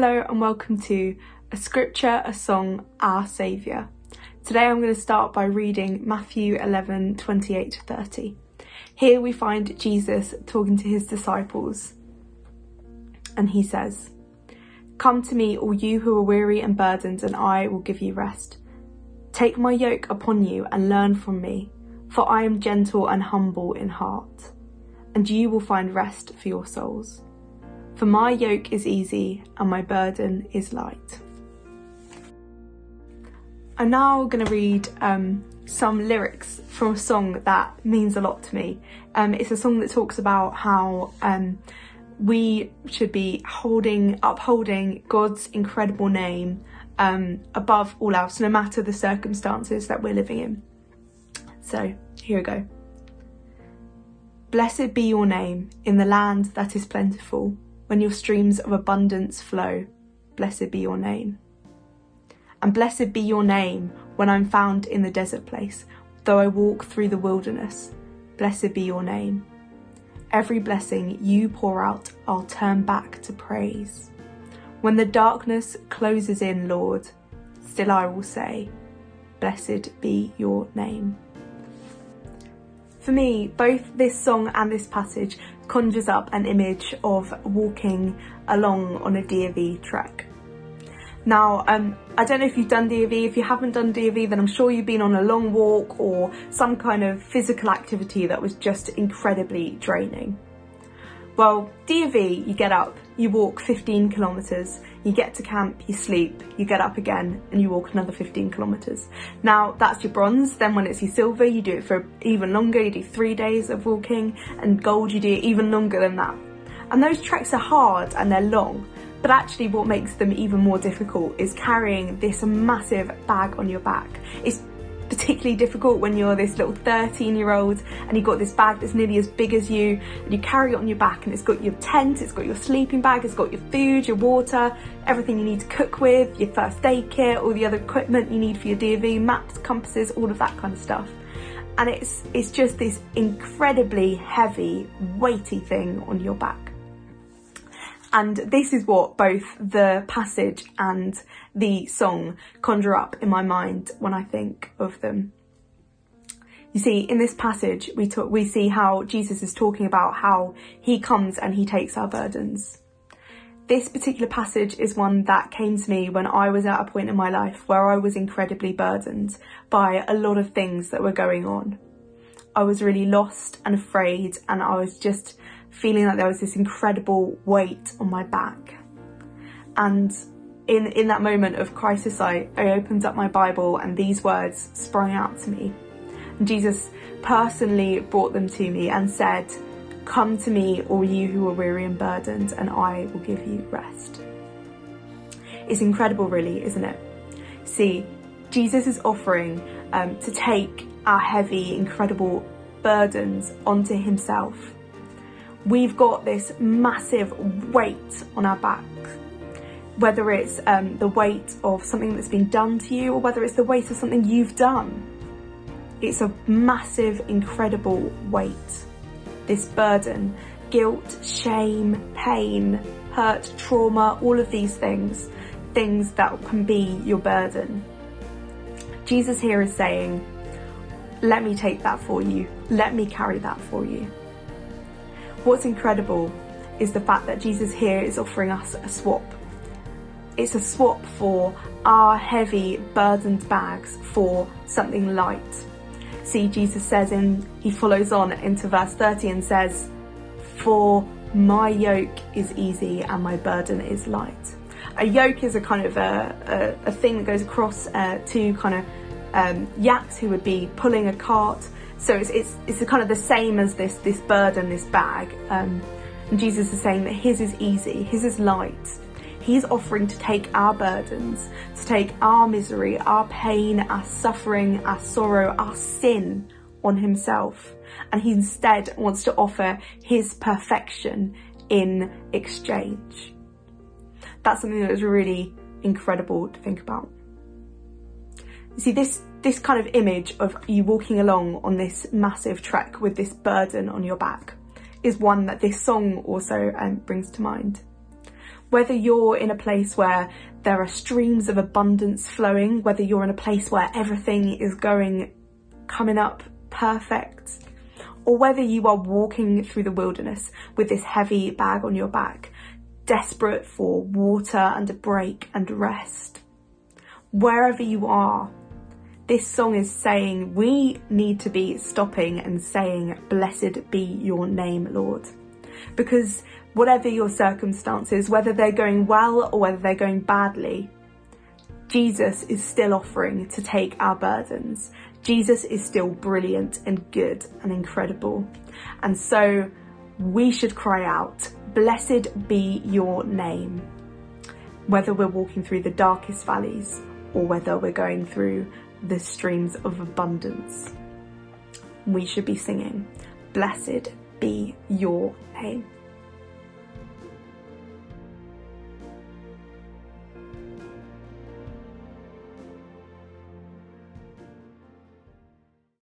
Hello and welcome to A Scripture, a Song, Our Saviour. Today I'm going to start by reading Matthew 11 28 to 30. Here we find Jesus talking to his disciples, and he says, Come to me, all you who are weary and burdened, and I will give you rest. Take my yoke upon you and learn from me, for I am gentle and humble in heart, and you will find rest for your souls. For my yoke is easy and my burden is light. I'm now going to read um, some lyrics from a song that means a lot to me. Um, it's a song that talks about how um, we should be holding, upholding God's incredible name um, above all else, no matter the circumstances that we're living in. So here we go. Blessed be your name in the land that is plentiful, when your streams of abundance flow. Blessed be your name. And blessed be your name when I'm found in the desert place, though I walk through the wilderness. Blessed be your name. Every blessing you pour out, I'll turn back to praise. When the darkness closes in, Lord, still I will say, Blessed be your name. For me, both this song and this passage conjures up an image of walking along on a DofE trek. Now, um, I don't know if you've done DofE. If you haven't done DofE, then I'm sure you've been on a long walk or some kind of physical activity that was just incredibly draining. Well, DofE, you get up, you walk 15 kilometres, you get to camp, you sleep, you get up again, and you walk another 15 kilometres. Now, that's your bronze. Then, when it's your silver, you do it for even longer. You do three days of walking, and gold, you do it even longer than that. And those treks are hard and they're long. But actually, what makes them even more difficult is carrying this massive bag on your back. It's particularly difficult when you're this little 13 year old and you've got this bag that's nearly as big as you and you carry it on your back and it's got your tent, it's got your sleeping bag, it's got your food, your water, everything you need to cook with, your first aid kit, all the other equipment you need for your DofE, maps, compasses, all of that kind of stuff. And it's it's just this incredibly heavy, weighty thing on your back. And this is what both the passage and the song conjure up in my mind when I think of them. You see, in this passage, we talk, we see how Jesus is talking about how he comes and he takes our burdens. This particular passage is one that came to me when I was at a point in my life where I was incredibly burdened by a lot of things that were going on. I was really lost and afraid, and I was just feeling like there was this incredible weight on my back. And in, in that moment of crisis, I, I opened up my Bible and these words sprung out to me. And Jesus personally brought them to me and said, Come to me, all you who are weary and burdened, and I will give you rest. It's incredible, really, isn't it? See, Jesus is offering um, to take our heavy, incredible burdens onto himself we've got this massive weight on our backs. Whether it's um, the weight of something that's been done to you or whether it's the weight of something you've done. It's a massive, incredible weight. This burden, guilt, shame, pain, hurt, trauma, all of these things, things that can be your burden. Jesus here is saying, Let me take that for you. Let me carry that for you. What's incredible is the fact that Jesus here is offering us a swap. It's a swap for our heavy, burdened bags for something light. See, Jesus says in, he follows on into verse 30 and says, For my yoke is easy and my burden is light. A yoke is a kind of a, a, a thing that goes across uh, two kind of um, yaks who would be pulling a cart so it's, it's, it's kind of the same as this, this burden, this bag. Um, and Jesus is saying that his is easy, his is light. He's offering to take our burdens, to take our misery, our pain, our suffering, our sorrow, our sin on himself. And he instead wants to offer his perfection in exchange. That's something that is really incredible to think about. You see, this this kind of image of you walking along on this massive trek with this burden on your back is one that this song also um, brings to mind. Whether you're in a place where there are streams of abundance flowing, whether you're in a place where everything is going, coming up perfect, or whether you are walking through the wilderness with this heavy bag on your back, desperate for water and a break and rest. Wherever you are, this song is saying we need to be stopping and saying, Blessed be your name, Lord. Because whatever your circumstances, whether they're going well or whether they're going badly, Jesus is still offering to take our burdens. Jesus is still brilliant and good and incredible. And so we should cry out, Blessed be your name. Whether we're walking through the darkest valleys or whether we're going through the streams of abundance, we should be singing, Blessed be your name.